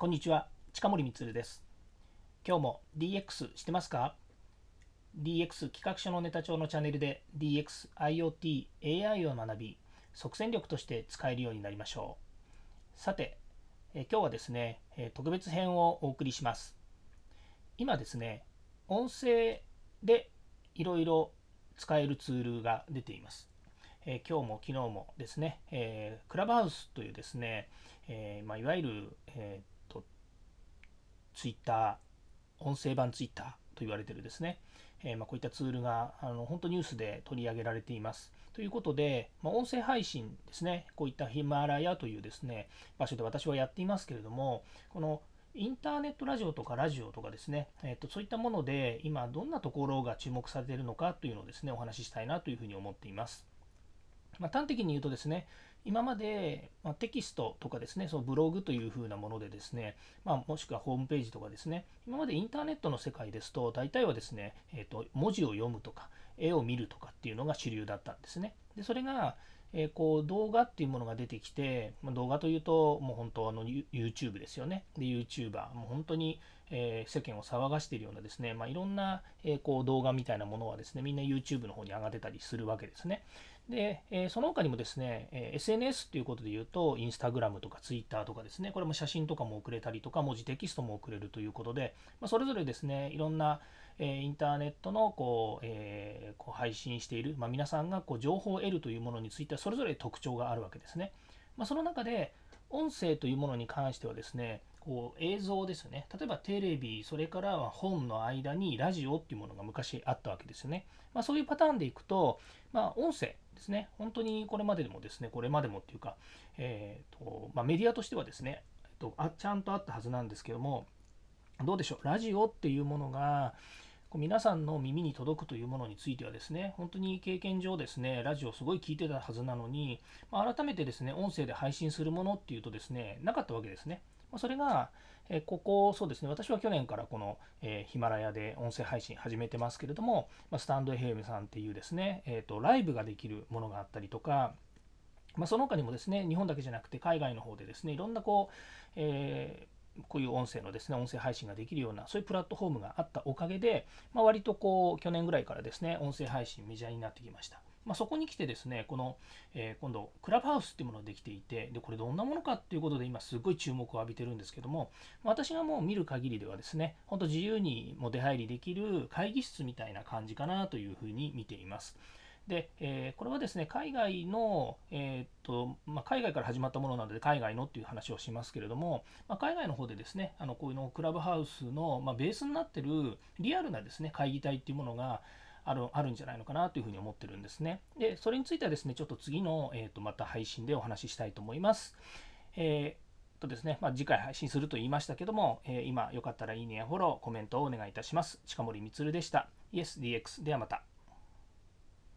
こんにちは、近森光です。今日も DX してますか ?DX 企画書のネタ帳のチャンネルで DX、IoT、AI を学び、即戦力として使えるようになりましょう。さて、え今日はですね、え特別編をお送りします。今ですね、音声でいろいろ使えるツールが出ています。え今日も昨日もですね、えークラブハウスというですね、えーまあ、いわゆる、えーツイッター音声版ツイッターと言われてるですね、えーま、こういったツールがあの本当ニュースで取り上げられています。ということで、まあ、音声配信ですね、こういったヒマラヤというですね、場所で私はやっていますけれども、このインターネットラジオとかラジオとかですね、えー、とそういったもので今どんなところが注目されているのかというのをですね、お話ししたいなというふうに思っています。まあ、端的に言うとですね、今まで、まあ、テキストとかですね、そのブログというふうなものでですね、まあ、もしくはホームページとかですね、今までインターネットの世界ですと、大体はですね、えー、と文字を読むとか、絵を見るとかっていうのが主流だったんですね。でそれが、えーこう動画っていうものが出てきて、まあ、動画というと、もう本当あの YouTube ですよね。で、YouTuber、もう本当に、えー世間を騒がしているようなですね、まあ、いろんな、えーこう動画みたいなものはですね、みんな YouTube の方に上がってたりするわけですね。で、えその他にもですね、え SNS ということで言うと、インスタグラムとかツイッターとかですね、これも写真とかも送れたりとか、文字テキストも送れるということで、まあ、それぞれですね、いろんな、えインターネットのこう、えこう配信している、まあ、皆さんがこう情報を得るというものについては、それぞれ特徴があるわけですね。まあ、その中で、音声というものに関してはですね、こう映像ですね。例えばテレビ、それからは本の間にラジオっていうものが昔あったわけですよね。まあ、そういうパターンでいくと、まあ、音声ですね、本当にこれまででもですね、これまでもっていうか、えーとまあ、メディアとしてはですね、えっとあ、ちゃんとあったはずなんですけども、どうでしょう、ラジオっていうものが、皆さんの耳に届くというものについてはですね、本当に経験上ですね、ラジオすごい聞いてたはずなのに、まあ改めてですね、音声で配信するものっていうとですね、なかったわけですね。まあそれが、えここ、そうですね、私は去年からこの、えヒマラヤで音声配信始めてますけれども、ま、スタンド FM さんっていうですね、えーと、ライブができるものがあったりとか、まあ、その他にもですね、日本だけじゃなくて海外の方でですね、いろんなこう、えーこういう音声のですね、音声配信ができるような、そういうプラットフォームがあったおかげで、まあ、割とこう、去年ぐらいからですね、音声配信メジャーになってきました。まあ、そこに来てですね、この、えー今度、クラブハウスっていうものができていて、で、これどんなものかっていうことで今すごい注目を浴びてるんですけども、私がもう見る限りではですね、本当自由にも出入りできる会議室みたいな感じかなというふうに見ています。で、えーこれはですね、海外の、えーっとまあ、海外から始まったものなので、海外のっていう話をしますけれども、まあ、海外の方でですね、あのこういうのクラブハウスの、まあ、ベースになってるリアルなですね、会議体っていうものがあるあるんじゃないのかなというふうに思ってるんですね。で、それについてはですね、ちょっと次の、えーっとまた配信でお話ししたいと思います。えーとですね、まあ、次回配信すると言いましたけども、えー今よかったらいいねやフォロー、コメントをお願いいたします。近森光でした。YesDX ではまた。